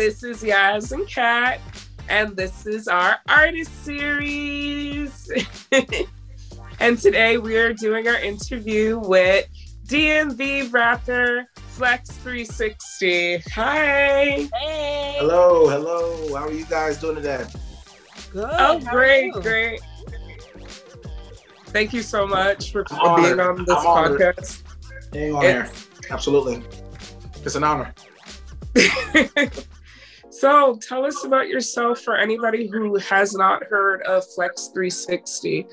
This is Yaz and Kat, and this is our artist series. and today we are doing our interview with DMV rapper Flex 360. Hi. Hey. Hello, hello. How are you guys doing today? Good. Oh, How great, great. Thank you so much for I'm being honored. on this I'm podcast. Hang on there. Absolutely. It's an honor. so tell us about yourself for anybody who has not heard of Flex 360.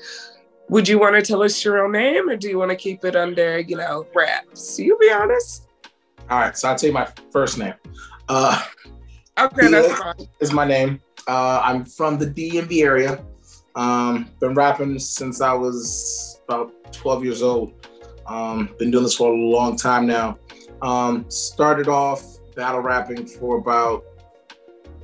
Would you want to tell us your own name or do you want to keep it under, you know, raps? You be honest. All right, so I'll tell you my first name. Uh Okay, that's fine. is my name. Uh I'm from the DMV area. Um been rapping since I was about 12 years old. Um been doing this for a long time now. Um started off battle rapping for about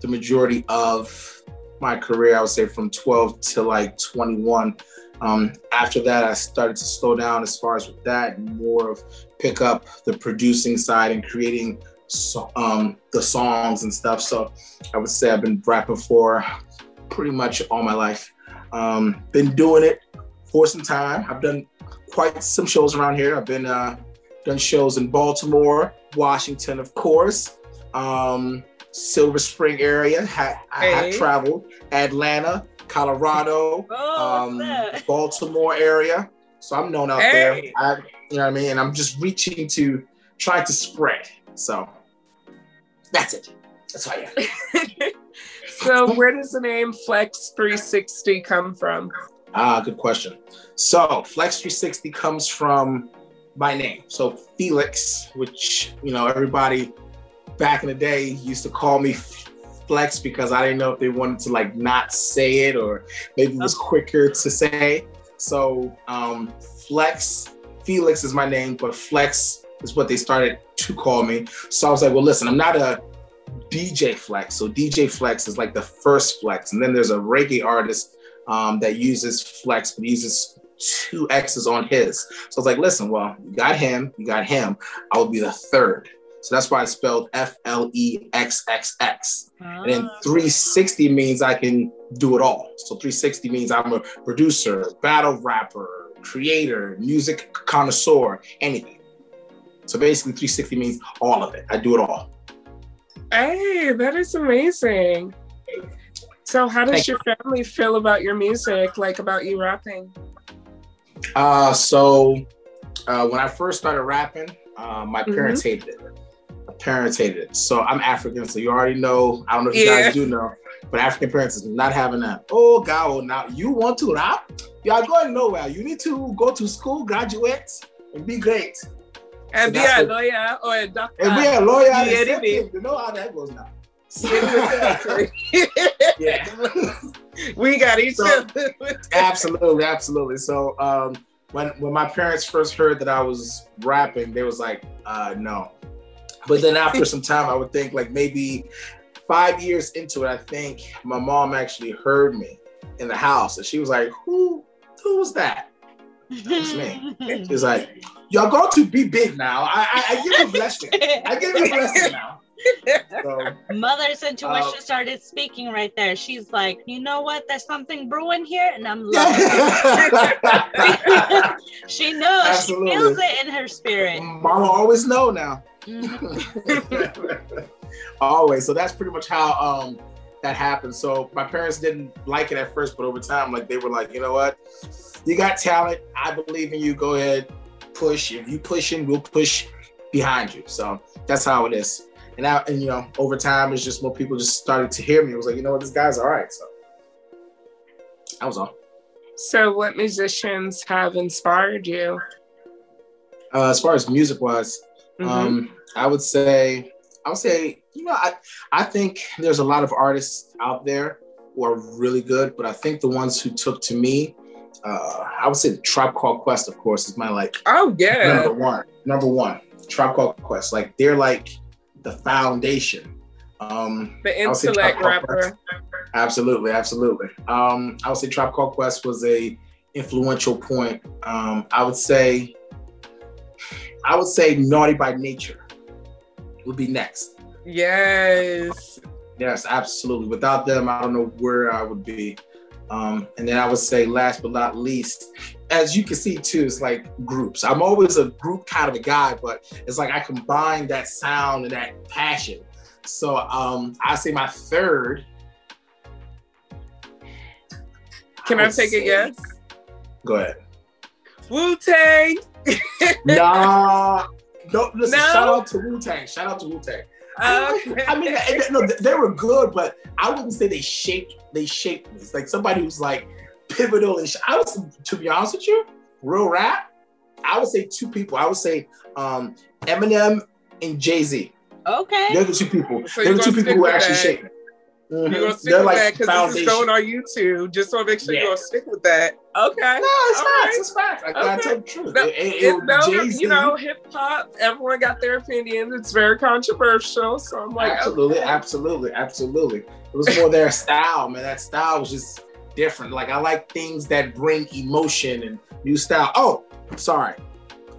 the majority of my career, I would say from 12 to like 21. Um, after that, I started to slow down as far as with that, more of pick up the producing side and creating so, um, the songs and stuff. So I would say I've been rapping for pretty much all my life. Um, been doing it for some time. I've done quite some shows around here. I've been uh, done shows in Baltimore, Washington, of course, um, Silver Spring area. Ha- I, have traveled Atlanta, Colorado, Oh, um, Baltimore area. So I'm known out Hey. there. I, you know what I mean? And I'm just reaching to try to spread. So that's it. That's all I so where does the name Flex 360 come from? Ah, good question. So Flex 360 comes from my name. So Felix, which you know everybody back in the day used to call me Flex because I didn't know if they wanted to like not say it or maybe it was quicker to say. So um, Flex Felix is my name, but Flex is what they started to call me. So I was like, well, listen, I'm not a DJ Flex. So DJ Flex is like the first Flex, and then there's a reggae artist um, that uses Flex, but uses two X's on his. So I was like, listen, well, you got him, you got him. I will be the third. So that's why I spelled F L E X X X. And then Ah. 360 means I can do it all. So 360 means I'm a producer, battle rapper, creator, music connoisseur, anything. So basically, 360 means all of it. I do it all. Hey, that is amazing. So how does Thank your family feel about your music, like about you rapping? Uh, so uh, when I first started rapping, uh, my parents hated it. My parents hated it. So I'm African, so you already know. I don't know if you Yeah. guys do know, but African parents is not having that. Oh God, oh, now you want to rap? You are going nowhere. You need to go to school, graduate, and be great. And be a what- lawyer or a doctor. And be a lawyer. yeah, the it same is. thing. You know how that goes now. yeah. yeah. we got each So- other. absolutely, absolutely. So um, when when my parents first heard that I was rapping, they was like, uh, no. But then after some time, I would think like maybe five years into it, I think my mom actually heard me in the house, and she was like, "Who who was that?" was me. She was like, "You're going to be big now. I I, I give you a blessing. I give you a blessing now." So Mother's intuition Uh, started speaking right there. She's like, you know what? There's something brewing here, and I'm loving it. She knows. Absolutely. She feels it in her spirit. Mama always know now. Mhm. Always. So that's pretty much how um that happened. So my parents didn't like it at first, but over time, like they were like, you know what, you got talent. I believe in you. Go ahead, push. If you pushing, we'll push behind you. So that's how it is. And now, and you know, over time, it's just more people just started to hear me. It was like, you know what, this guy's all right. So that was all. So what musicians have inspired you? Uh, as far as music wise, Mhm. Um, I would say, I would say, you know, I, I think there's a lot of artists out there who are really good, but I think the ones who took to me, uh, I would say the Tribe Called Quest, of course, is my like oh yeah. number one. Number one, Tribe Called Quest. Like they're like the foundation. Um, The I would say intellect rapper. Quest. Absolutely, absolutely. Um, I would say Tribe Called Quest was a influential point. Um, I would say, I would say Naughty by Nature would be next. Yes. Yes, absolutely. Without them, I don't know where I would be. Um, and then I would say, last but not least, as you can see too, it's like groups. I'm always a group kind of a guy, but it's like I combine that sound and that passion. So um, I say my third. Can I, I take say, a guess? Go ahead. Wu Tang. Nah, no, listen, no? shout out to Wu Tang. Shout out to Wu Tang. Okay. I mean, no, they were good, but I wouldn't say they shaped. They shaped me. It's like somebody who's like pivotal. And sh- I was, to be honest with you, real rap. I would say two people. I would say um, Eminem and Jay Z. Okay. They're the two people. So They're the two people who actually shaped me. Mm-hmm. You're gonna stick They're with like that because this is going on YouTube. Just want to make sure yeah. you're gonna stick with that. Okay. No, it's All facts. Right. It's facts. I gotta tell the truth. No, it, it, no, you know, hip hop. Everyone got their opinions. It's very controversial. So I'm like, absolutely, okay. absolutely, absolutely. It was more their style, man. That style was just different. Like I like things that bring emotion and new style. Oh, sorry.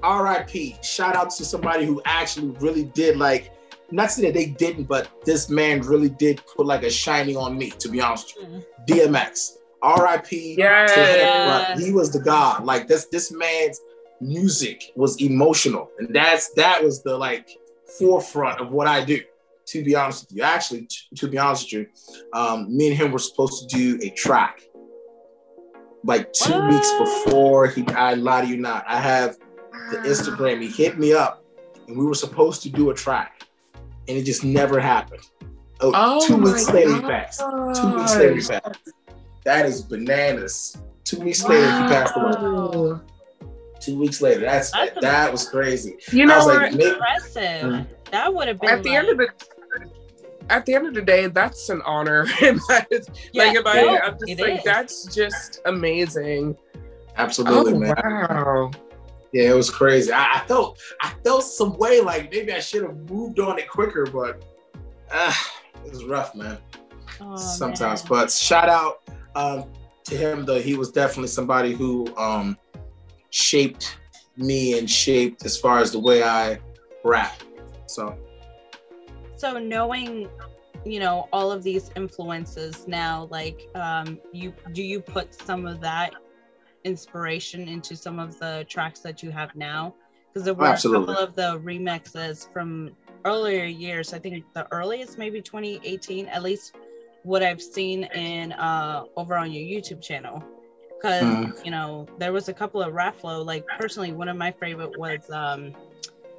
R.I.P. Shout out to somebody who actually really did like not saying that they didn't, but this man really did put like a shining on me, to be honest with you. Mm-hmm. DMX. R.I.P. Yeah. He was the god. Like this, this man's music was emotional. And that's that was the like forefront of what I do. To be honest with you. Actually, t- to be honest with you, um, me and him were supposed to do a track. Like two what? weeks before he I lie to you not. I have the Instagram. He hit me up and we were supposed to do a track and it just never happened. Oh, oh two weeks later, he passed. Two weeks later, he passed. That is bananas. Two weeks wow. later, he passed away. Two weeks later, that's, that's that was crazy. You know what? Like, impressive. Mm-hmm. That would have been at the like... end of the at the end of the day, that's an honor. that is, yeah, like, if I, I'm just like, is. that's just amazing. Absolutely, oh, man. Wow. Yeah, it was crazy. I, I, felt I felt some way like maybe I should have moved on it quicker, but uh, it was rough, man. Oh, Sometimes, man. but shout out um, to him though. He was definitely somebody who um, shaped me and shaped as far as the way I rap. So, so knowing you know all of these influences now like um you do you put some of that inspiration into some of the tracks that you have now? Because there were a couple of the remixes from earlier years. I think the earliest, maybe 2018, at least what I've seen in uh, over on your YouTube channel. Because mm. you know there was a couple of rap flow. Like personally, one of my favorite was um,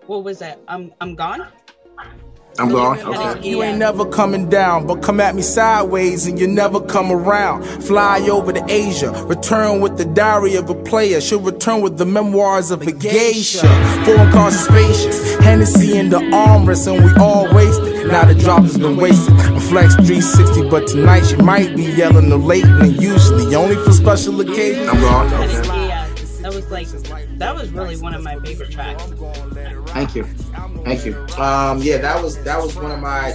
what was it? I'm I'm gone. I'm gone. Okay. You ain't never coming down, but come at me sideways and you never come around. Fly over to Asia, return with the diary of a player. She'll return with the memoirs of a geisha. Foreign cars are spacious, Hennessy in the armrest, and we all wasted. Now the drop has been wasted. I'm flex 360, but tonight she might be yelling no later than usually, only for special occasions. I'm gone. Okay that was like that was really one of my favorite tracks. Thank you, thank you. Um, yeah, that was that was one of my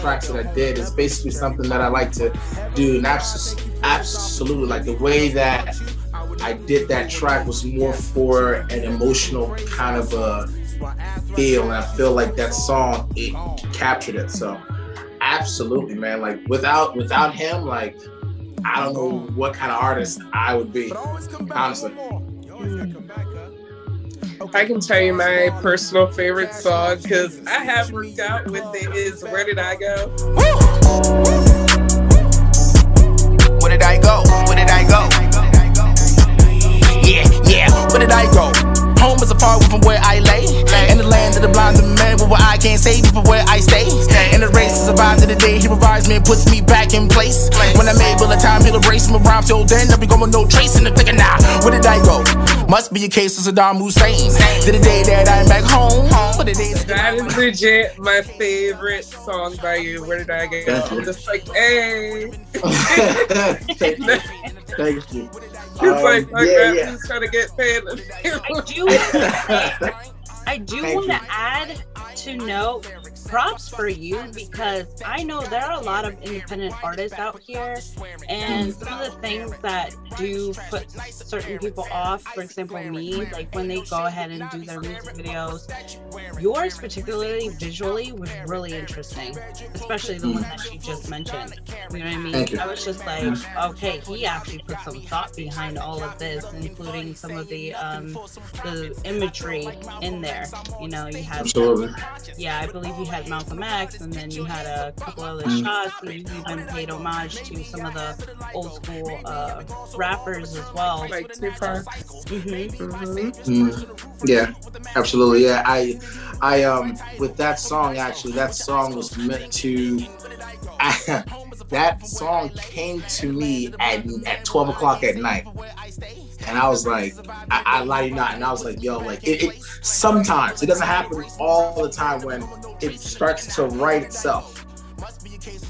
tracks that I did. It's basically something that I like to do, and abs- absolutely like the way that I did that track was more for an emotional kind of a feel, and I feel like that song it captured it. So, absolutely, man. Like without without him, like I don't know what kind of artist I would be, honestly. I can tell you my personal favorite song because I have worked out with it is Where Did I Go? Where did I go? Where did I go? Yeah, yeah, where did I go? Home far from where I lay. In the land of the blind, the man where I can't save you for where I stay. In the race to survive to the day, he revives me and puts me back in place. When I'm able of time, he'll erase my rhyme till then. I'll be going no tracing the thinking now. Where did I go? Must be a case of Saddam Hussein. To the day that I'm back home. For the days that is legit my favorite song by you. Where did I go? I'm just like, hey. Thank you. Thank you. He's um, like, my yeah, yeah. he's trying to get paid. I do, I do want to add to know props for you because I know there are a lot of independent artists out here, and some of the things that do put certain people off, for example, me, like when they go ahead and do their music videos, yours particularly visually was really interesting, especially the one that you just mentioned. You know what I mean? I was just like, okay, he actually put some thought behind all of this, including some of the um, the imagery in there. You know, you had Absolutely. Yeah, I believe you had Malcolm X, and then you had a couple other mm. shots, and you even paid homage to some of the old school uh, rappers as well. Like Tupac. Mm-hmm. Mm-hmm. Mm. Yeah, absolutely. Yeah, I, I um, with that song actually, that song was meant to. That song came to me at at twelve o'clock at night and I was like, I, I lie you not, and I was like, yo, like it, it, Sometimes it doesn't happen all the time when it starts to write itself.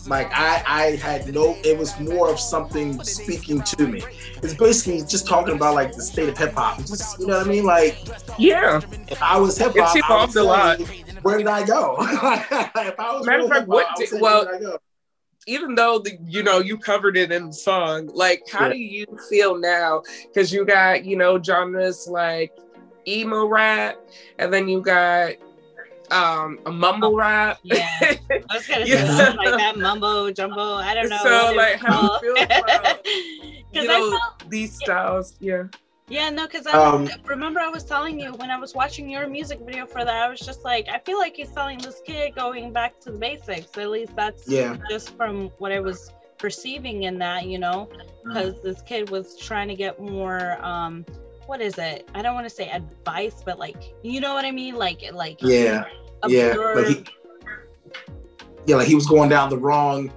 Like I, I had no. It was more of something speaking to me. It's basically just talking about like the state of hip hop. Just you know what I mean? Like yeah. If I was hip hop, it's evolved a lot. Where did I go? if I was Matter of fact, what? Did, well, even though the you know you covered it in the song like how yeah. do you feel now? Because you got you know genres like emo rap and then you got um a mumble rap. Yeah. I was gonna say like that mumbo jumbo i don't know so like how do you feel about you know felt, these styles? Yeah yeah, no, because I um, remember I was telling you when I was watching your music video for that, I was just like, I feel like he's telling this kid going back to the basics. At least that's yeah. just from what I was perceiving in that, you know, because mm. this kid was trying to get more um what is it? I don't want to say advice, but like you know what I mean? Like like yeah. Yeah. Like he, yeah, like he was going down the wrong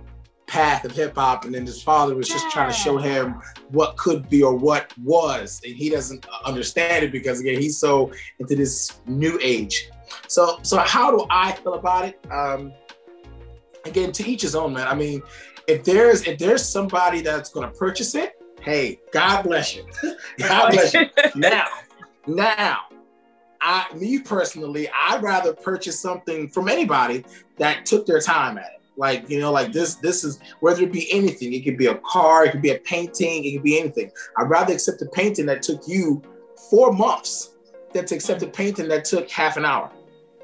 path of hip hop, and then his father was just trying to show him what could be or what was, and he doesn't understand it because again he's so into this new age. So, so how do I feel about it? Um, again, to each his own, man. I mean, if there's if there's somebody that's going to purchase it, hey, God bless you. God bless you. now, now, I, me personally, I'd rather purchase something from anybody that took their time at it. Like, you know, like this, this is whether it be anything, it could be a car, it could be a painting, it could be anything. I'd rather accept a painting that took you four months than to accept a painting that took half an hour.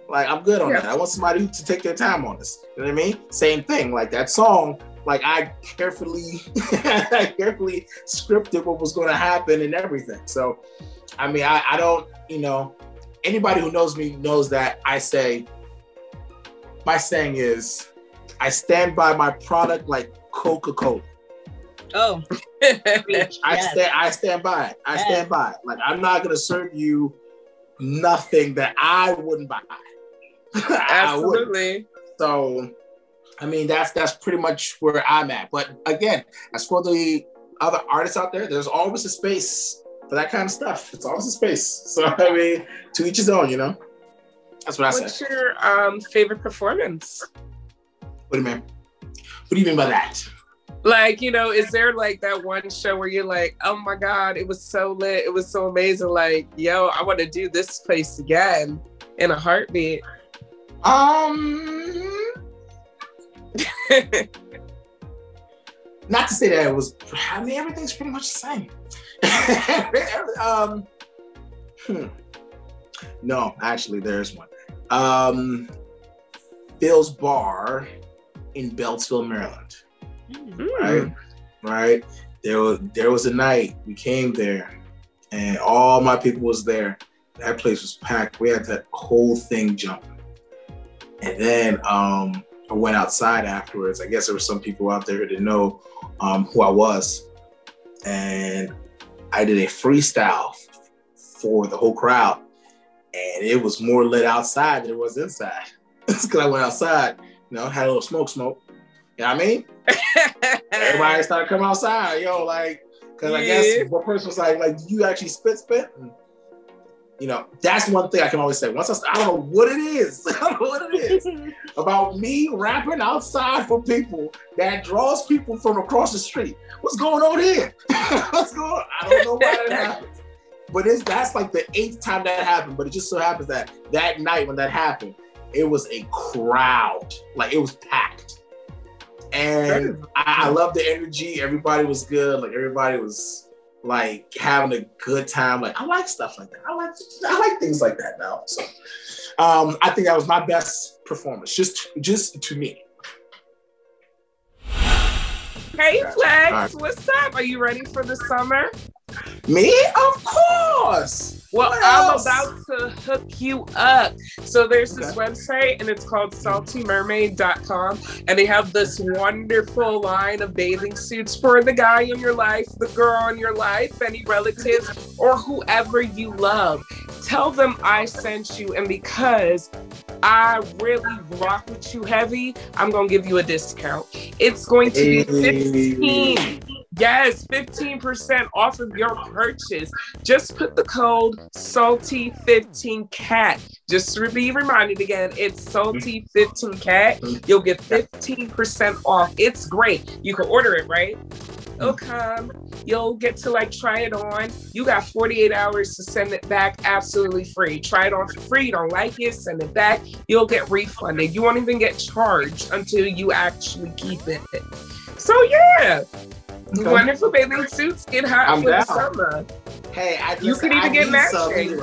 Like, I'm good on yeah. that. I want somebody to take their time on this. You know what I mean? Same thing. Like that song, like I carefully, I carefully scripted what was going to happen and everything. So, I mean, I, I don't, you know, anybody who knows me knows that I say, my saying is, I stand by my product like Coca Cola. Oh, I yes. stand. I stand by it. I yes. stand by it. Like I'm not gonna serve you nothing that I wouldn't buy. Absolutely. Wouldn't. So, I mean, that's that's pretty much where I'm at. But again, as for the other artists out there, there's always a space for that kind of stuff. It's always a space. So I mean, to each his own, you know. That's what I What's say. What's your um, favorite performance? What do you mean? What do you mean by that? Like, you know, is there like that one show where you're like, oh my God, it was so lit. It was so amazing. Like, yo, I want to do this place again in a heartbeat. Um, not to say that it was, I mean, everything's pretty much the same. um, hmm. No, actually, there's one. Um, Bill's Bar in Beltsville, Maryland. Mm. Right, right. There was there was a night we came there, and all my people was there. That place was packed. We had that whole thing jumping. And then um, I went outside afterwards. I guess there were some people out there who didn't know um, who I was, and I did a freestyle for the whole crowd, and it was more lit outside than it was inside. because I went outside you know, had a little smoke, smoke. You know what I mean? Everybody started coming outside, yo, like, because yeah. I guess one person was like, like, do you actually spit, spit? And, you know, that's one thing I can always say. Once I, I don't know what it is, I don't know what it is about me rapping outside for people that draws people from across the street. What's going on here? What's going on? I don't know why that happens. But it's that's like the eighth time that happened. But it just so happens that that night when that happened, it was a crowd. Like it was packed. And I, I love the energy. Everybody was good. Like everybody was like having a good time. Like I like stuff like that. I like I like things like that now. So um, I think that was my best performance, just just to me. Hey Flex, right. what's up? Are you ready for the summer? Me? Of course. Well, I'm about to hook you up. So there's this okay. website and it's called saltymermaid.com and they have this wonderful line of bathing suits for the guy in your life, the girl in your life, any relatives, or whoever you love. Tell them I sent you and because I really rock with you heavy, I'm gonna give you a discount. it's going to be 15 Yes, 15% off of your purchase. Just put the code SALTY15CAT. Just to be reminded again, it's SALTY15CAT. You'll get 15% off. It's great. You can order it, right? It'll come. You'll get to like try it on. You got 48 hours to send it back absolutely free. Try it on for free. You don't like it, send it back. You'll get refunded. You won't even get charged until you actually keep it. So yeah, Okay. Wonderful bathing suits get hot I'm for down. the summer. Hey, I, you can even I get matching.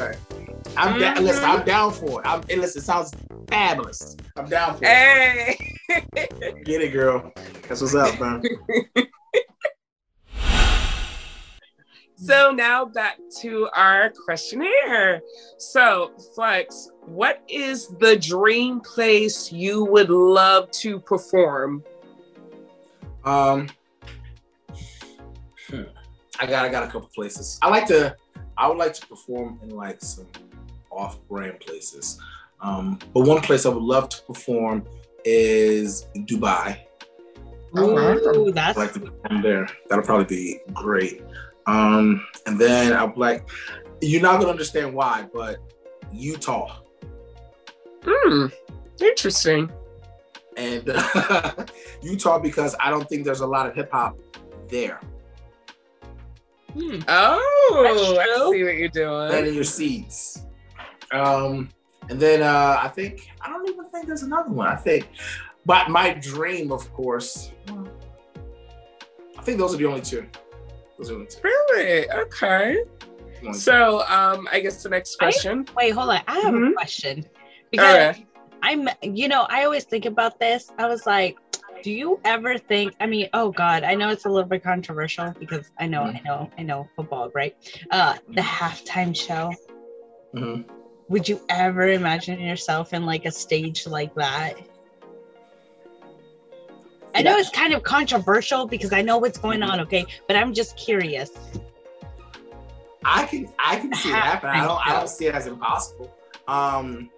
I'm mm-hmm. down. Listen, I'm down for it. I'm. And listen, it sounds fabulous. I'm down for hey. it. Hey, get it, girl. That's what's up, man. so now back to our questionnaire. So, Flex, what is the dream place you would love to perform? Um, Hmm. I got I got a couple places. I like to I would like to perform in like some off-brand places. Um, but one place I would love to perform is Dubai. Ooh, that's I'd like to perform there. That'll probably be great. Um, and then I'm like you're not gonna understand why, but Utah. Hmm. Interesting. And uh, Utah because I don't think there's a lot of hip hop there. Hmm. Oh, I see what you're doing. Planting your seeds. Um, and then uh, I think I don't even think there's another one. I think, but my dream, of course. I think those are the only two. Those are the only two. Really? Okay. So, um, I guess the next question. I, wait, hold on. I have mm-hmm. a question because okay. I'm, you know, I always think about this. I was like, do you ever think i mean oh god i know it's a little bit controversial because i know mm-hmm. i know i know football right uh the halftime show mm-hmm. would you ever imagine yourself in like a stage like that I know it's kind of controversial because I know what's going on, okay? But I'm just curious. I can I can see it happen. I don't I don't see it as impossible. Um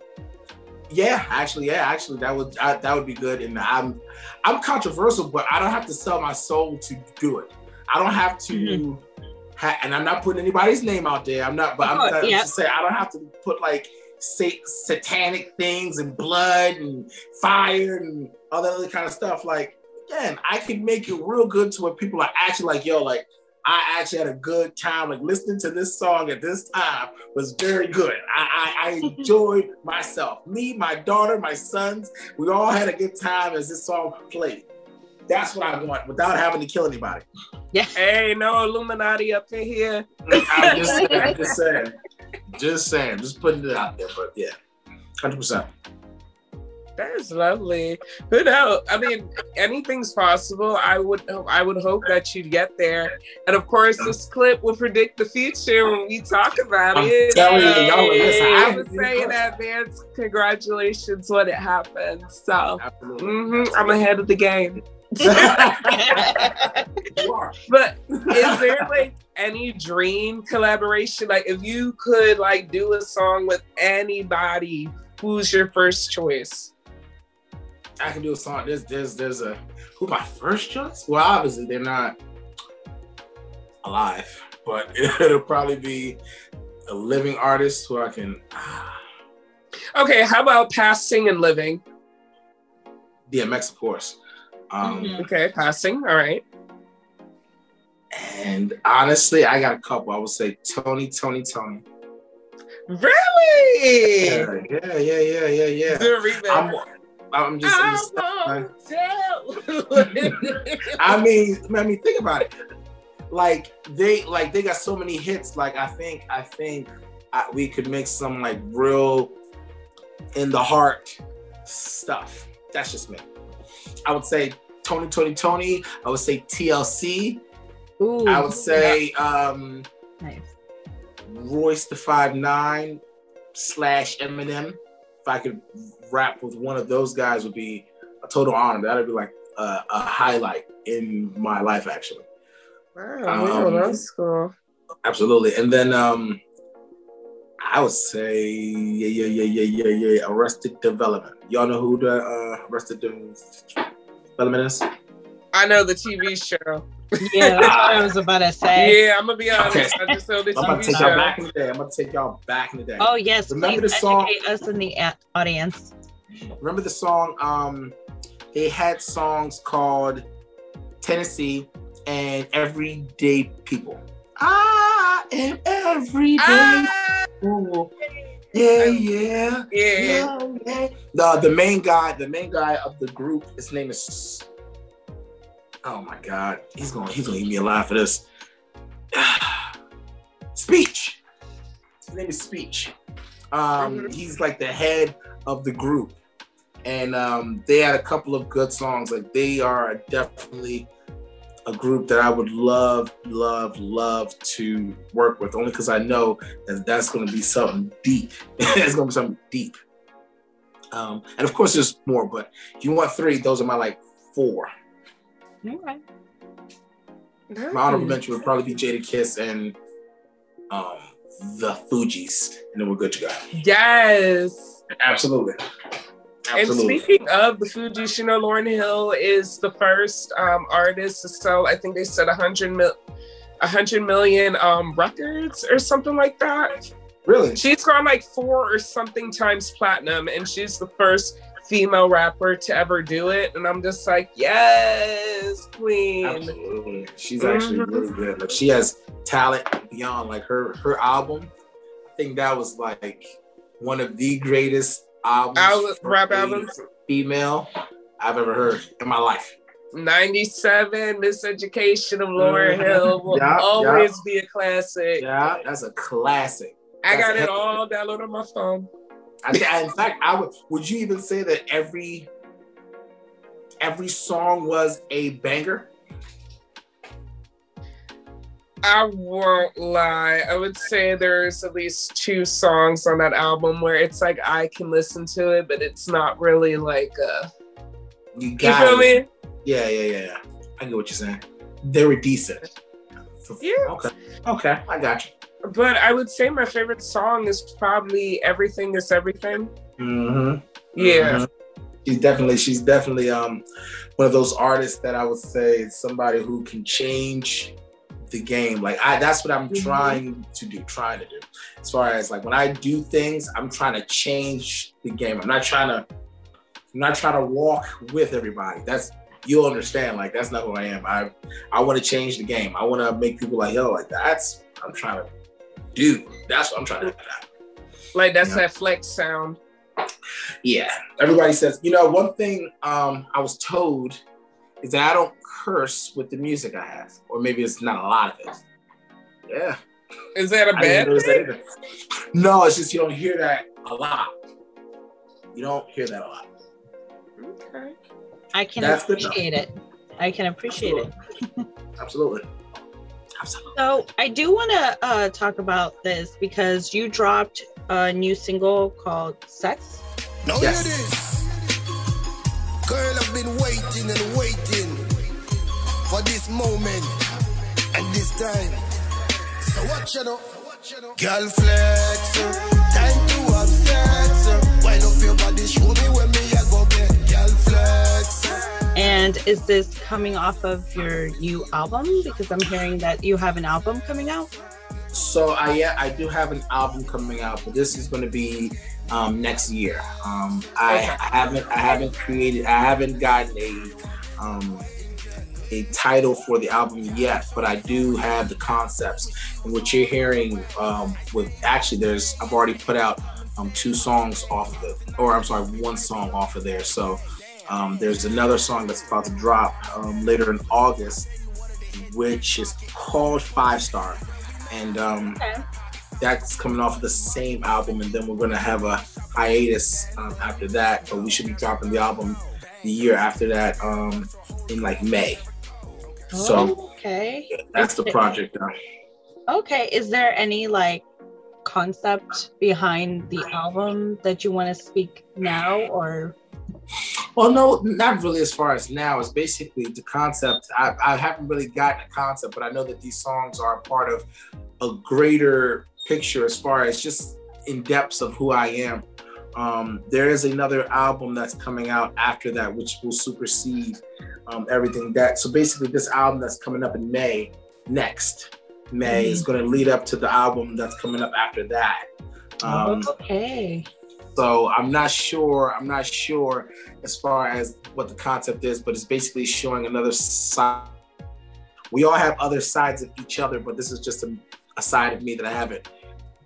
yeah, actually, yeah, actually, that would I, that would be good. And I'm I'm controversial, but I don't have to sell my soul to do it. I don't have to, mm-hmm. ha- and I'm not putting anybody's name out there. I'm not, but I'm oh, yeah. say I don't have to put like say, satanic things and blood and fire and all that other kind of stuff. Like, again, I can make it real good to where people are actually like, yo, like I actually had a good time. Like listening to this song at this time was very good. I, I, I enjoyed myself. Me, my daughter, my sons, we all had a good time as this song played. That's what I want without having to kill anybody. Yeah. Hey, no Illuminati up in here. Mm, I'm just I'm just saying. Just saying. Just putting it out there. But yeah, 100%. That's lovely. Who knows? I mean, anything's possible. I would I would hope that you'd get there. And of course, this clip will predict the future when we talk about I'm it. Telling you, y'all listen, I would say in advance, congratulations when it happens. So mm-hmm, I'm ahead of the game. but is there like any dream collaboration? Like if you could like do a song with anybody, who's your first choice? I can do a song. There's there's there's a who my first choice? Well, obviously they're not alive, but it'll probably be a living artist who I can. Okay, how about passing and living? DMX, of course. Um, mm-hmm. Okay, passing. All right. And honestly, I got a couple. I would say Tony, Tony, Tony. Really? Yeah, yeah, yeah, yeah, yeah. yeah. I'm, just. I'm just I. Mean, I mean, think about it. Like they, like they got so many hits. Like I think, I think I, we could make some like real in the heart stuff. That's just me. I would say Tony, Tony, Tony. I would say TLC. Ooh, I would say um, nice. Royce the Five Nine slash Eminem. If I could rap with one of those guys, would be a total honor. That'd be like a, a highlight in my life, actually. Wow, Um, that's cool. Absolutely. And then um, I would say yeah, yeah, yeah, yeah, yeah, yeah. Arrested Development. Y'all know who the uh, Arrested De- Development is? I know the TV show. Yeah, that's what I was about to say. Yeah, I'm gonna be honest. Okay. I just know the I'm about TV to take y'all back in the day. I'm gonna take y'all back in the day. Oh yes, Remember the song- us in the a- audience. Remember the song? Um, they had songs called Tennessee and Everyday People. I am everyday. Ah, people. Yeah, yeah, yeah. yeah, yeah. The the main guy, the main guy of the group, his name is. Oh my God, he's gonna he's gonna eat me alive for this. Speech. His name is Speech. Um, Mhm. he's like the head of the group, and um, they had a couple of good songs. Like they are definitely a group that I would love, love, love to work with. Only because I know that that's going to be something deep. it's going to be something deep. Um, and of course, there's more, but if you want three, those are my like four. Okay. My honorable mention would probably be Jadakiss and um, the Fugees, and then we're good to go. Yes. Absolutely. Absolutely. And speaking of the Fugees, you know, Lauryn Hill is the first um, artist to sell, I think they said 100 mil. 100 million um records or something like that. really? She's gone like four or something times platinum, and she's the first female rapper to ever do it. And I'm just like, yes, queen. Absolutely. She's actually Mhm. really good. Like she has talent beyond like her her album. I think that was like one of the greatest albums, Al- rap albums. female I've ever heard in my life. 97 Miseducation of Lauryn Hill will Yeah, always be a classic. Yeah, that's a classic. I got it all downloaded on my phone. I in fact, I would. Would you even say that every every song was a banger? I won't lie. I would say there's at least two songs on that album where it's like I can listen to it, but it's not really like uh You you got feel it. me? Yeah, yeah, yeah, yeah. I get what you're saying. They were decent. Yeah. Okay. Okay, I got you. But I would say my favorite song is probably Everything is Everything. Mm-hmm. Yeah. She's definitely she's definitely um one of those artists that I would say is somebody who can change the game. Like I that's what I'm Mhm. trying to do, trying to do. As far as like when I do things, I'm trying to change the game. I'm not trying to I'm not trying to walk with everybody. That's you'll understand. Like that's not who I am. I I want to change the game. I want to make people like yo, like that's I'm trying to do. That's what I'm trying to do. Like that's Yeah. that flex sound. Yeah. Everybody says, you know, one thing um, I was told is that I don't curse with the music I have, or maybe it's not a lot of it. Yeah. Is that a I didn't bad notice that thing? No, it's just you don't hear that a lot. You don't hear that a lot. Okay. I can That's appreciate it. I can appreciate it. Absolutely. Absolutely. So I do want to uh, talk about this because you dropped a new single called "Sex." Now Yes. hear this. Girl, I've been waiting and waiting for this moment and this time. So what you know? Girl flex, time to have sex. Wind up your body, show me where And is this coming off of your new album? Because I'm hearing that you have an album coming out. So I yeah, I do have an album coming out, but this is going to be um, next year. Um, I, Okay. I haven't I haven't created I haven't gotten a um, a title for the album yet, but I do have the concepts. And what you're hearing um, with actually, there's I've already put out um, two songs off of it, or I'm sorry, one song off of there. So um, there's another song that's about to drop um, later in August, which is called Five Star, and um, Okay. that's coming off of the same album. And then we're gonna have a hiatus um, after that, but we should be dropping the album the year after that um, in like May. So okay. that's the project now. Okay. Is there any like concept behind the album that you want to speak now or Well, no, not really as far as now. It's basically the concept. I, I haven't really gotten a concept, but I know that these songs are part of a greater picture as far as just in depths of who I am. Um, there is another album that's coming out after that, which will supersede um, everything that. So basically, this album that's coming up in May, next May, is going to lead up to the album that's coming up after that. Um, okay. So I'm not sure. I'm not sure as far as what the concept is, but it's basically showing another side. We all have other sides of each other, but this is just a, a side of me that I haven't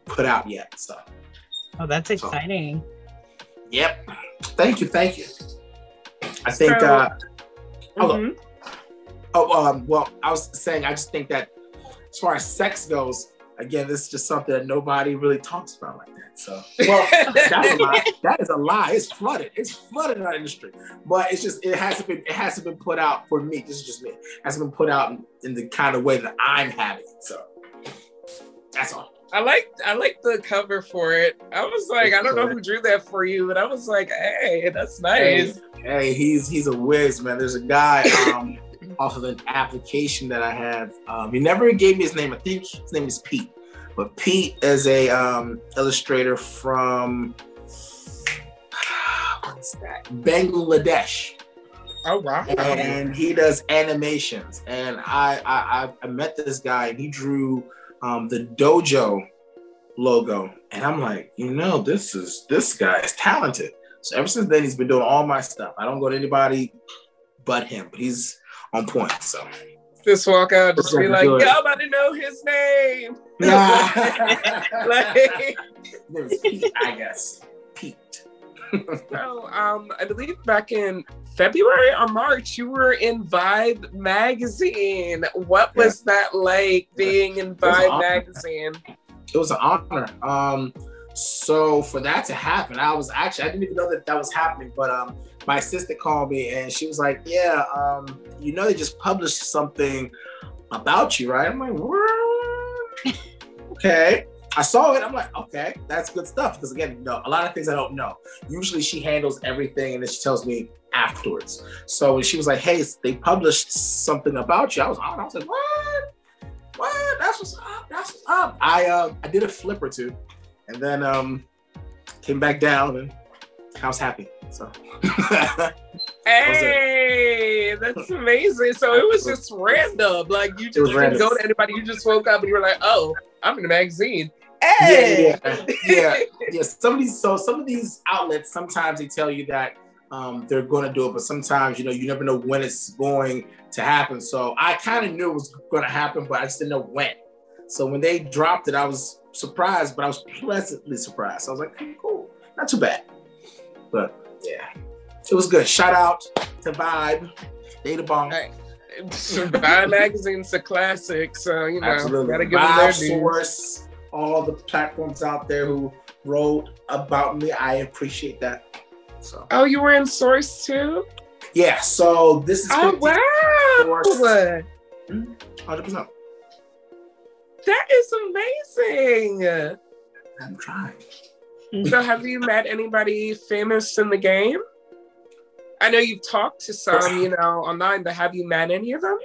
put out yet. So, Oh, that's exciting. yep. Thank you. Thank you. I think. So- uh, Hold on. Mhm. Oh, um, well, I was saying, I just think that as far as sex goes, again, this is just something that nobody really talks about like that. So, well, that's a lie. That is a lie. It's flooded. It's flooded in our industry. But it's just it hasn't been it hasn't been put out for me. This is just me. It hasn't been put out in, in the kind of way that I'm having it. So that's all. I like I like the cover for it. I was like, I don't know who drew that for you, but I was like, hey, that's nice. Hey, he's he's a whiz, man. There's a guy um, off of an application that I have. Um, he never gave me his name. I think his name is Pete. But Pete is a um, illustrator from what's that? Bangladesh, Oh wow. and he does animations. And I I, I- met this guy, and he drew um, the dojo logo, and I'm like, you know, this is this guy is talented. So ever since then, he's been doing all my stuff. I don't go to anybody but him, but he's on point. So Just walk out, just be like, y'all about to know his name. yeah, like, Pete, I guess. Pete. so, um, I believe back in February or March, you were in Vibe magazine. What was that like being in Vibe magazine? it was an honor. Um, so for that to happen, I was actually I didn't even know that that was happening. But um, my assistant called me and she was like, "Yeah, um, you know they just published something about you, right?" I'm like, "What?" okay. I saw it. I'm like, okay, that's good stuff. Because again, no, a lot of things I don't know. Usually she handles everything and then she tells me afterwards. So when she was like, hey, they published something about you, I was, I was like, what? What? That's what's up. That's what's up. I uh, I did a flip or two, and then um, came back down, and I was happy. So Hey, that's amazing. So it was just random. Like you just didn't go to anybody. You just woke up and you were like, "Oh, I'm in a magazine." yeah, Hey, yeah, yeah, yeah. Some of these, so some of these outlets, sometimes they tell you that um, they're going to do it, but sometimes you know you never know when it's going to happen. So I kind of knew it was going to happen, but I just didn't know when. So when they dropped it, I was surprised, but I was pleasantly surprised. I was like, "Hmm, cool, not too bad. But yeah, it was good. Shout out to Vibe, Data Bomb. Hey, Vibe magazine's a classic, so you know, Absolutely. gotta give dues. Source, all the platforms out there who wrote about me. I appreciate that. So Oh, you were in Source too? yeah, so this is Oh wow, Source. Hmm? 100%. that is amazing. I'm trying. So, have you met anybody famous in the game? I know you've talked to some, you know, online, but have you met any of them?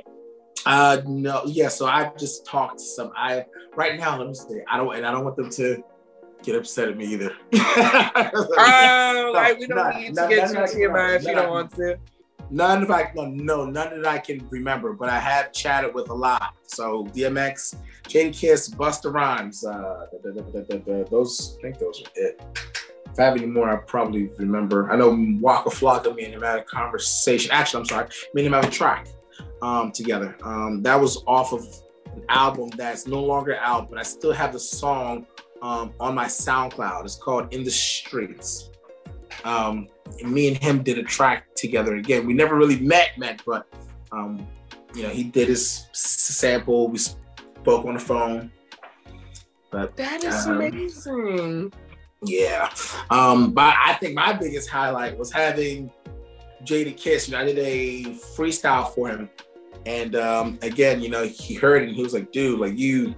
Uh no, yeah, so I just talked to some I right now, let me see. I don't and I don't want them to get upset at me either. Oh, like we don't need to get too that I can TMI if you don't want to. None of I no, no, none that I can remember, but I have chatted with a lot. So DMX, Jadakiss, Busta Rhymes, uh, da- da- da- those I think those are it. If I have any more, I probably remember. I know Waka Flocka, me and him had a conversation. Actually, I'm sorry, me and him have a track. um, together. Um, that was off of an album that's no longer out, but I still have the song um, on my SoundCloud. It's called In the Streets. Um, me and him did a track together again. We never really met, met, but um, you know, he did his sample. We spoke on the phone. But that is um, amazing. Yeah. Um, but I think my biggest highlight was having Jadakiss. You know, I did a freestyle for him. And um, again, you know, he heard it and he was like, dude, like you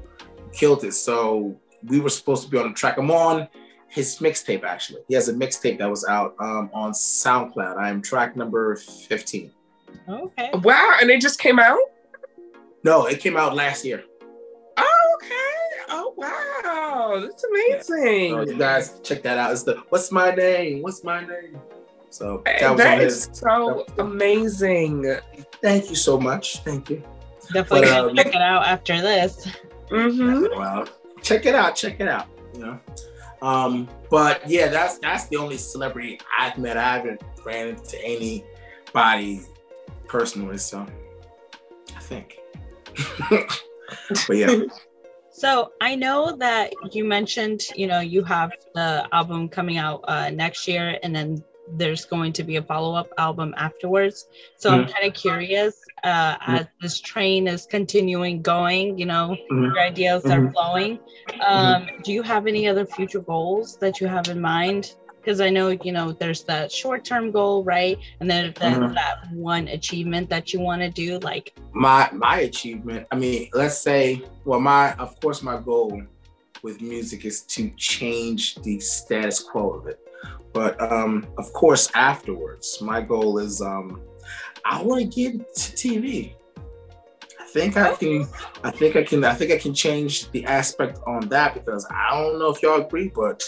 killed it. So we were supposed to be on the track. I'm on his mixtape actually. He has a mixtape that was out um, on SoundCloud. I am track number 15. Okay. Wow. And it just came out? No, it came out last year. Oh, okay. Oh wow. That's amazing. So you guys check that out. It's the what's my name? What's my name? So that, that is so amazing. Thank you so much. Thank you. Definitely but, um, check it out after this. Mm-hmm. Well, check it out. Check it out. You know. Um, but yeah, that's that's the only celebrity I've met. I haven't ran into anybody personally, so I think. but yeah. So I know that you mentioned, you know, you have the album coming out uh, next year, and then there's going to be a follow-up album afterwards so mm-hmm. i'm kind of curious uh, mm-hmm. as this train is continuing going you know mm-hmm. your ideas are mm-hmm. flowing um, do you have any other future goals that you have in mind because i know you know there's that short-term goal right and then there's mm-hmm. that one achievement that you want to do like my my achievement i mean let's say well my of course my goal with music is to change the status quo of it but um, of course, afterwards, my goal is um, I want to get to TV. I think I can. I think I can. I think I can change the aspect on that because I don't know if y'all agree, but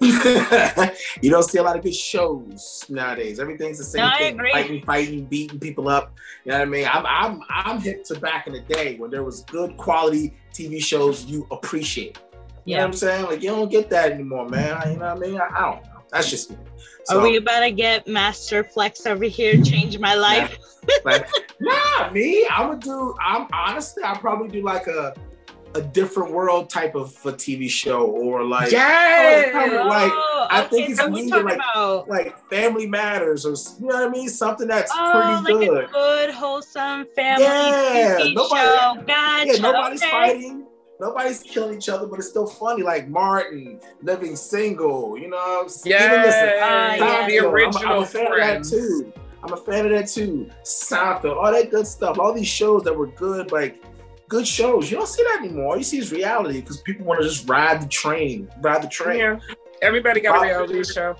you don't see a lot of good shows nowadays. Everything's the same no, thing: fighting, fighting, beating people up. You know what I mean? I'm, I'm, I'm hip to back in the day when there was good quality TV shows you appreciate. You know what I'm saying? Like you don't get that anymore, man. You know what I mean? I, I don't know. That's just me. So, Are we about to get Master Flex over here? Change my life? like, nah, me. I would do. I'm honestly. I probably do like a a different world type of a TV show or like yeah, kind of oh, like oh, I think it's needed like about? like Family Matters or you know what I mean, something that's oh, pretty like good, a good wholesome family yeah, TV nobody, show. Gotcha. Yeah, nobody's okay. fighting nobody's killing each other, but it's still funny. Like Martin, Living Single, you know. Yeah, uh, yeah. the original I'm, I'm a fan friends. of that too. I'm a fan of that too. Seinfeld, all that good stuff. All these shows that were good, like good shows. You don't see that anymore. All you see is reality because people want to just ride the train, ride the train. Yeah, everybody got problem, a reality show.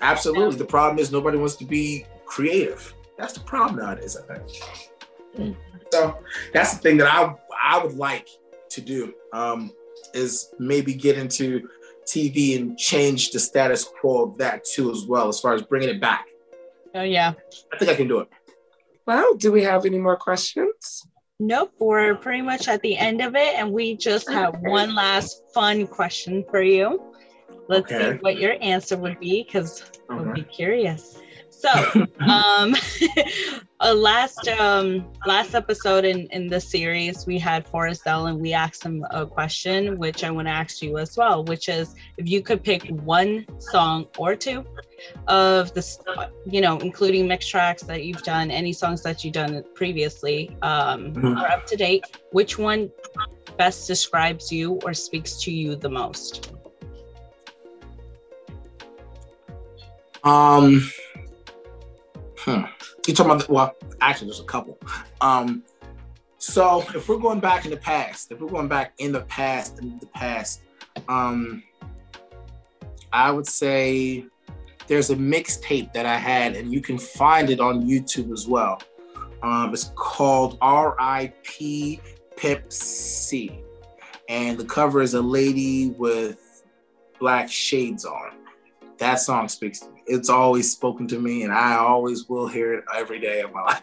Absolutely. The problem is nobody wants to be creative. That's the problem nowadays. I think. Mm. So that's the thing that I I would like to do um, is maybe get into TV and change the status quo of that too, as well, as far as bringing it back. Oh, yeah. I think I can do it. Well, do we have any more questions? Nope, we're pretty much at the end of it, and we just have one last fun question for you. Let's okay. see what your answer would be because okay. we'll be curious. So, um, a last um, last episode in in the series, we had Forrest L, and we asked him a question, which I want to ask you as well, which is if you could pick one song or two of the, you know, including mixed tracks that you've done, any songs that you've done previously um, mm-hmm. or up to date, which one best describes you or speaks to you the most? Um Hmm. You talking about? The, well, actually, there's a couple. Um, so if we're going back in the past, if we're going back in the past, in the past, um, I would say there's a mixtape that I had, and you can find it on YouTube as well. Um, it's called R.I.P. C, and the cover is a lady with black shades on. That song speaks to me it's always spoken to me and I always will hear it every day of my life.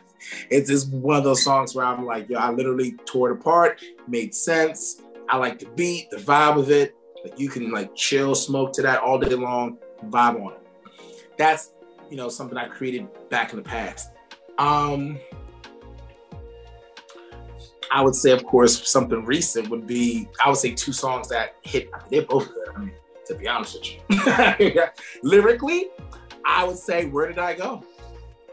It's just one of those songs where I'm like, yo, I literally tore it apart, made sense. I like the beat, the vibe of it. Like you can like chill, smoke to that all day long, vibe on it. That's you know something I created back in the past. Um I would say, of course, something recent would be I would say two songs that hit. I mean, they're both good. I mean, to be honest with you, lyrically, I would say, "Where did I go?"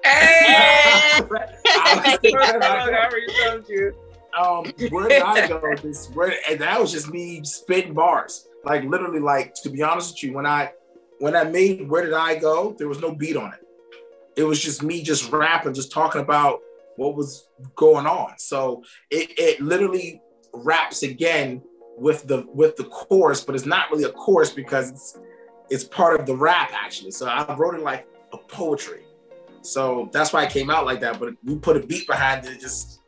Hey! I say, "Where did I go?" I told you. um, where did I go? This where and that was just me spitting bars. Like literally, like to be honest with you, when I when I made Where Did I Go, there was no beat on it. It was just me just rapping, just talking about what was going on. So it, it literally raps again with the with the chorus, but it's not really a chorus because it's it's part of the rap actually. So I wrote it like a poetry. So that's why it came out like that. But we put a beat behind it, just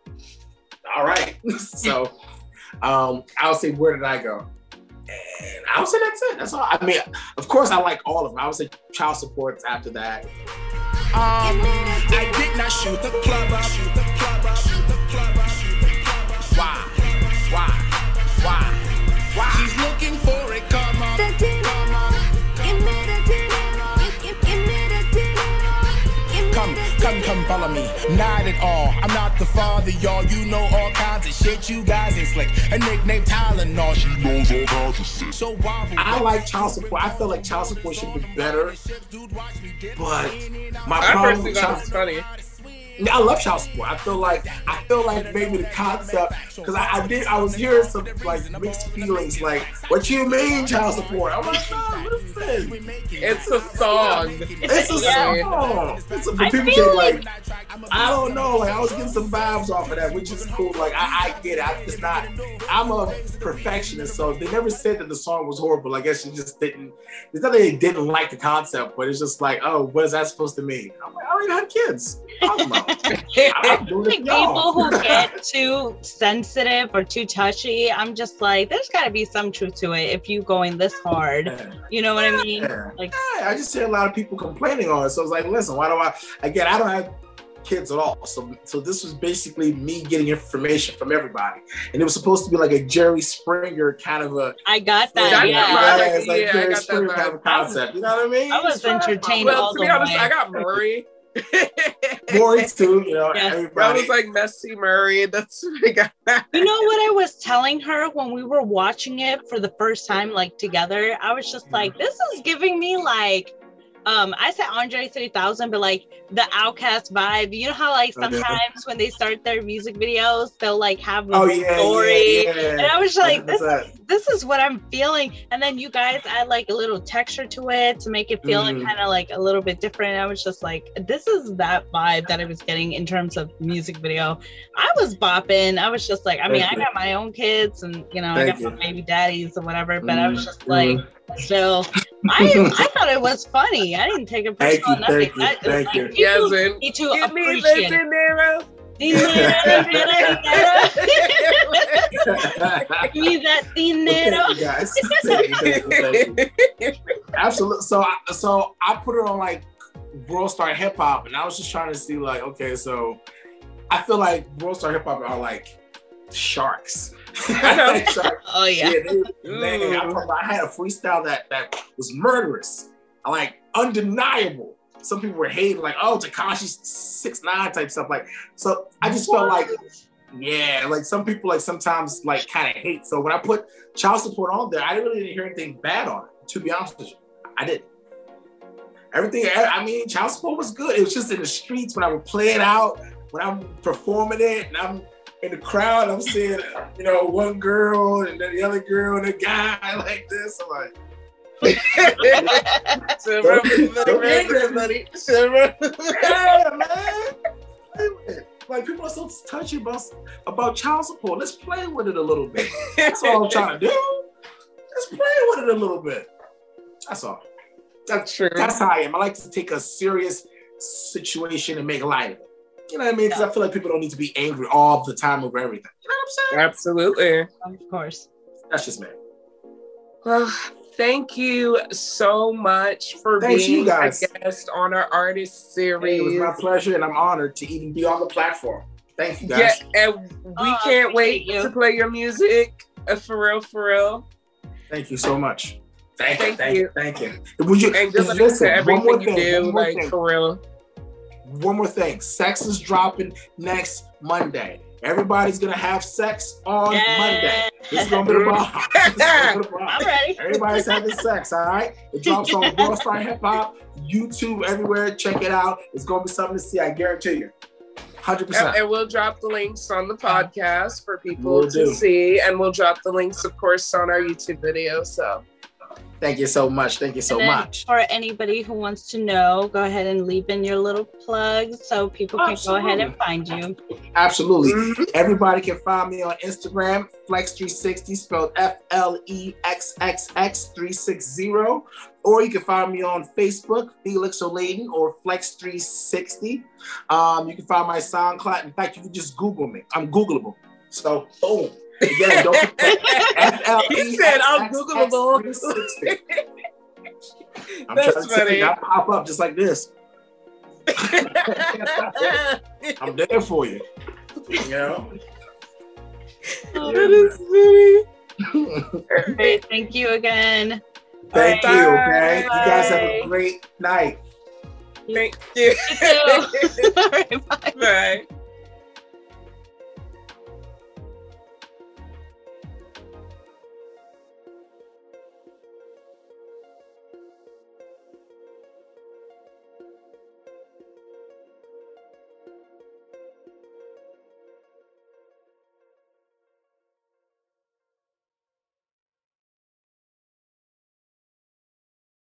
all right. so um, I'll say, where did I go? And I would say that's it. That's all. I mean, of course, I like all of them. I would say child supports after that. Um, I did not shoot the club up. Shoot the club up. Follow me. Not at all. I'm not the father, y'all. You know all kinds of shit. You guys ain't slick. A nickname Tylenol. She knows all kinds of shit. So why? I like child support. I feel like child support should be better. But my I problem personally with child it was funny. I love child support. I feel like I feel like maybe the concept because I, I did I was hearing some like mixed feelings like what you mean child support? I'm like, oh, what is this? It's a song. It's a Yeah. song. It's a, people feel get like I don't know. Like I was getting some vibes off of that, which is cool. Like I, I get it. I'm just not. I'm a perfectionist, so they never said that the song was horrible. I guess you just didn't. It's not that they didn't like the concept, but it's just like, oh, what is that supposed to mean? I'm like, I already have kids. Talking about. I'm doing like it for y'all. people who get too sensitive or too touchy, I'm just like, there's got to be some truth to it if you going this hard. Yeah. You know what I mean? Yeah. Like- Yeah, I just hear a lot of people complaining on it. So I was like, listen, why do I? Again, I don't have kids at all. So, so this was basically me getting information from everybody, and it was supposed to be like a Jerry Springer kind of a. I got that. Got yeah. that vibe. it's like Yeah, I Jerry got that Springer kind of concept. You know what I mean? I was entertained well, all to the be honest, way. I got Maury. Maury too. You know, Yeah. That was like Messy Maury. That's what I got. You know what I was telling her when we were watching it for the first time, like together? I was just mm-hmm. like, this is giving me like, um, I said Andre 3000, but like the OutKast vibe. You know how like Okay. sometimes when they start their music videos, they'll like have a oh yeah, story. yeah, yeah. And I was like, this is this is what I'm feeling. And then you guys add like a little texture to it to make it feel like Mhm. kind of like a little bit different. I was just like, this is that vibe that I was getting in terms of music video. I was bopping. I was just like, I mean, Thank I you. got my own kids and you know, Thank I got you. my baby daddies or whatever, but I was just Mhm. like, so I I thought it was funny. I didn't take it personal. Thank personal. you, nothing. thank you, I, it's thank like, you. people Yes, need to Give me the appreciate it. dinero. Dinero, dinero, dinero. Give me that dinero. Thank you guys. Absolutely. So, I, so I put it on like World Star Hip Hop, and I was just trying to see like, okay, so I feel like World Star Hip Hop are like sharks. Like sharks. Oh yeah. Yeah, they, man, I, remember I had a freestyle that that was murderous, like undeniable. Some people were hating, like, "Oh, Tekashi's six nine type stuff." Like, so I just felt like, yeah, like some people like sometimes like kind of hate. So when I put child support on there, I really didn't hear anything bad on it. To be honest with you, I didn't. Everything, I I mean, child support was good. It was just in the streets when I would play it out, when I'm performing it, and I'm in the crowd, I'm seeing, you know, one girl and then the other girl and a guy like this. I'm like, yeah, man. Like people are so touchy about about child support. Let's play with it a little bit. That's all I'm trying to do. Let's play with it a little bit. That's all. That's True. That's how I am. I like to take a serious situation and make light of it. You know what I mean? Because I feel like people don't need to be angry all the time over everything. You know what I'm saying? Absolutely. Of course. That's just me. Well, thank you so much for Thanks, being you guys. a guest on our artist series. It was my pleasure, and I'm honored to even be on the platform. Thank you, yeah, guys. and we Oh, can't wait you. to play your music. Uh, for real, for real. Thank you so much. Thank, you, Thank thank you. you, thank you. Would you And good listen? to One everything more you thing. do, like thing. for real. One more thing. Sex is dropping next Monday. Everybody's gonna have sex on Yes. Monday. This is gonna be the bomb. This is gonna be the bomb. I'm ready. Everybody's having sex, all right? It drops on World Star Hip Hop, YouTube, everywhere. Check it out. It's gonna be something to see, I guarantee you. 100%. And, and we'll drop the links on the uh-huh. podcast for people Will to do. see, and we'll drop the links, of course, on our YouTube video. So Thank you so much. Thank you so then much. For anybody who wants to know, go ahead and leave in your little plug so people can go ahead and find you. Absolutely. Mhm. Everybody can find me on Instagram, Flex360, spelled F L E X X X 360. Or you can find me on Facebook, Felix O'Layton or Flex360. Um, you can find my SoundCloud. In fact, you can just Google me. I'm Googleable. So, boom. Again, don't forget He said, "I'm Googleable." I'm That's trying to funny. you, I pop up just like this. I'm there for you. You oh, know? that is funny. Great. Thank you again. Thank Bye. you. Okay. You guys have a great night. Thank you. You. All right, bye. Bye.